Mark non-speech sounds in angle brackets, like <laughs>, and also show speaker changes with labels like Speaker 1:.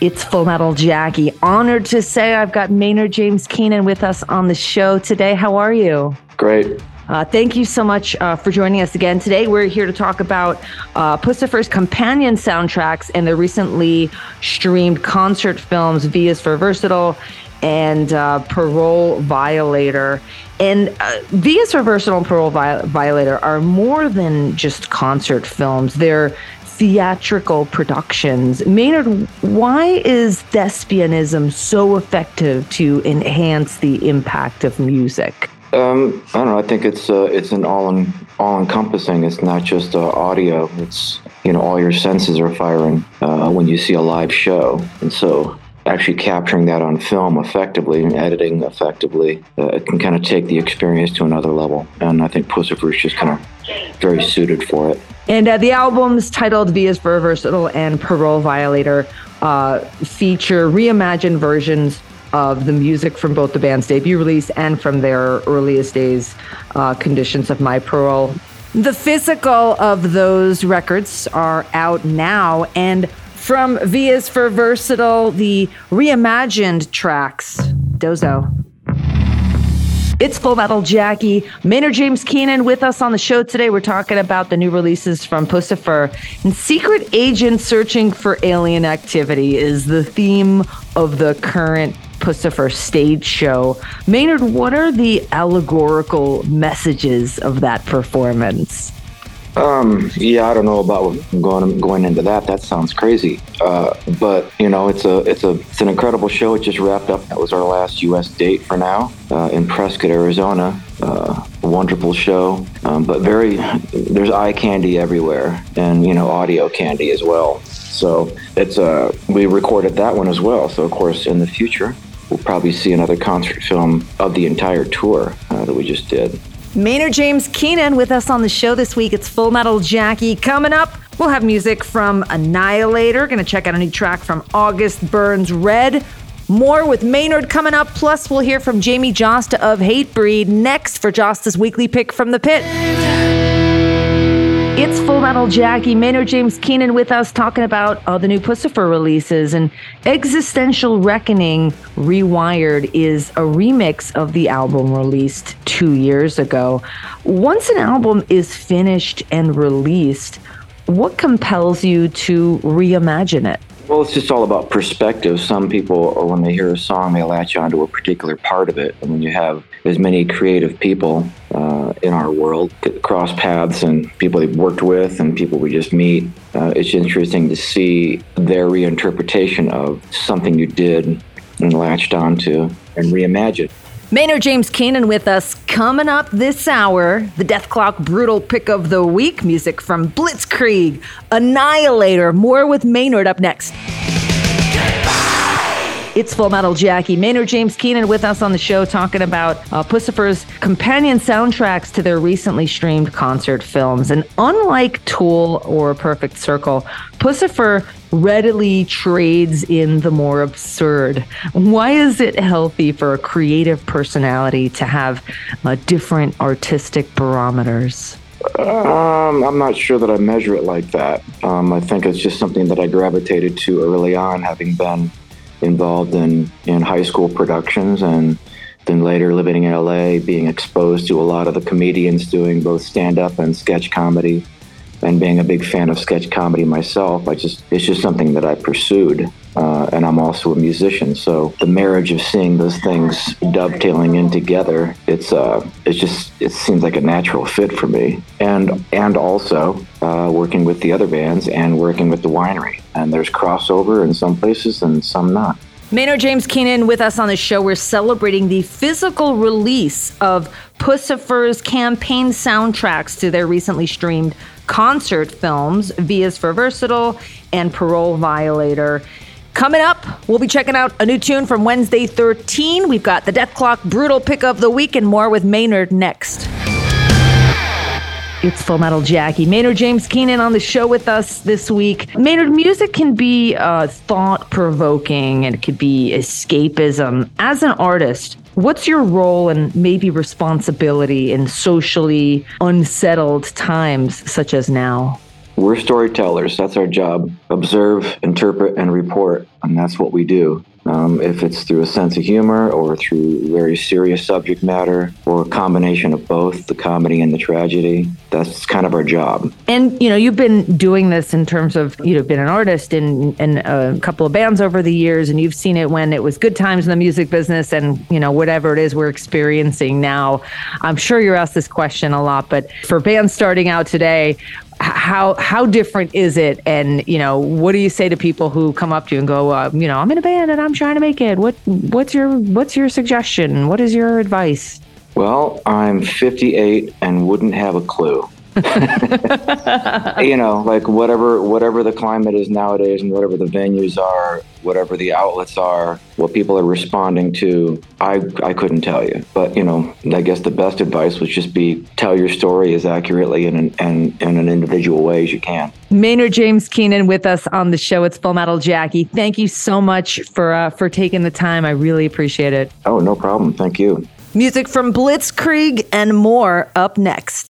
Speaker 1: It's Full Metal Jackie. Honored to say I've got Maynard James Keenan with us on the show today. How are you?
Speaker 2: Great.
Speaker 1: Uh, thank you so much uh, for joining us again today. We're here to talk about uh, Puscifer's companion soundtracks and the recently streamed concert films V is for Versatile and uh, Parole Violator. And uh, V is for Versatile and Parole Violator are more than just concert films. They're theatrical productions. Maynard, why is thespianism so effective to enhance the impact of music?
Speaker 2: Um, I don't know. I think it's uh, it's an all in, all encompassing. It's not just uh, audio. It's you know all your senses are firing uh, when you see a live show, and so actually capturing that on film effectively and editing effectively, uh, can kind of take the experience to another level. And I think Puscifer is just kind of very suited for it.
Speaker 1: And uh, the albums titled V is for Versatile and Parole Violator uh, feature reimagined versions of the music from both the band's debut release and from their earliest days, uh, Conditions of My Parole. The physical of those records are out now, and from V is for Versatile, the reimagined tracks, Dozo. It's Full Metal Jackie. Maynard James Keenan with us on the show today. We're talking about the new releases from Puscifer. And Secret Agent Searching for Alien Activity is the theme of the current Puscifer stage show. Maynard, what are the allegorical messages of that performance?
Speaker 2: Um, yeah, I don't know about going going into that. That sounds crazy. Uh, but you know, it's a it's a it's an incredible show. It just wrapped up. That was our last U.S. date for now uh, in Prescott, Arizona. Uh, wonderful show, um, but very there's eye candy everywhere, and you know, audio candy as well. So it's uh we recorded that one as well. So of course, in the future, we'll probably see another concert film of the entire tour uh, that we just did.
Speaker 1: Maynard James Keenan with us on the show this week. It's Full Metal Jackie. Coming up, we'll have music from Annihilator. To check out a new track from August Burns Red. More with Maynard coming up. Plus, we'll hear from Jamey Jasta of Hatebreed next for Jasta's weekly pick from the pit. It's Full Metal Jackie, Maynard James Keenan with us talking about uh, the new Puscifer releases. And Existential Reckoning Rewired is a remix of the album released two years ago. Once an album is finished and released, what compels you to reimagine it?
Speaker 2: Well, it's just all about perspective. Some people, when they hear a song, they latch onto a particular part of it. And when you have as many creative people uh, in our world, cross paths and people they've worked with and people we just meet, uh, it's interesting to see their reinterpretation of something you did and latched onto and reimagined.
Speaker 1: Maynard James Keenan with us coming up this hour. The Dethklok Brutal Pick of the Week music from Blitzkrieg, Annihilator. More with Maynard up next. It's Full Metal Jackie. Maynard James Keenan with us on the show talking about uh, Puscifer's companion soundtracks to their recently streamed concert films. And unlike Tool or Perfect Circle, Puscifer readily trades in the more absurd. Why is it healthy for a creative personality to have uh, different artistic barometers?
Speaker 2: Um, I'm not sure that I measure it like that. Um, I think it's just something that I gravitated to early on, having been involved in, in high school productions and then later living in LA, being exposed to a lot of the comedians doing both stand up and sketch comedy. And being a big fan of sketch comedy myself, I just it's just something that I pursued. Uh, and I'm also a musician, so the marriage of seeing those things dovetailing in together, it's uh, it's just it seems like a natural fit for me. And and also uh, working with the other bands and working with the winery, and there's crossover in some places and some not.
Speaker 1: Maynard James Keenan with us on the show. We're celebrating the physical release of Puscifer's campaign soundtracks to their recently streamed concert films, V is for Versatile and Parole Violator. Coming up, we'll be checking out a new tune from Wednesday 13. We've got the Dethklok Brutal Pick of the Week and more with Maynard next. It's Full Metal Jackie. Maynard James Keenan on the show with us this week. Maynard, music can be uh, thought provoking and it could be escapism. As an artist, what's your role and maybe responsibility in socially unsettled times such as now?
Speaker 2: We're storytellers. That's our job. Observe, interpret, and report. And that's what we do. Um, if it's through a sense of humor or through very serious subject matter or a combination of both the comedy and the tragedy that's kind of our job
Speaker 1: and you know you've been doing this in terms of you know, been an artist in, in a couple of bands over the years and you've seen it when it was good times in the music business and you know whatever it is we're experiencing now i'm sure you're asked this question a lot but for bands starting out today how how different is it? And you know what do you say to people who come up to you and go uh, you know i'm in a band and i'm trying to make it. What what's your what's your suggestion? What is your advice?
Speaker 2: Well i'm 58 and wouldn't have a clue <laughs> you know, like whatever whatever the climate is nowadays and whatever the venues are, whatever the outlets are, what people are responding to, I I couldn't tell you. But, you know, I guess the best advice would just be tell your story as accurately and in, and in an individual way as you can.
Speaker 1: Maynard James Keenan with us on the show. It's Full Metal Jackie. Thank you so much for uh, for taking the time. I really appreciate it.
Speaker 2: Oh, no problem. Thank you.
Speaker 1: Music from Blitzkrieg and more up next.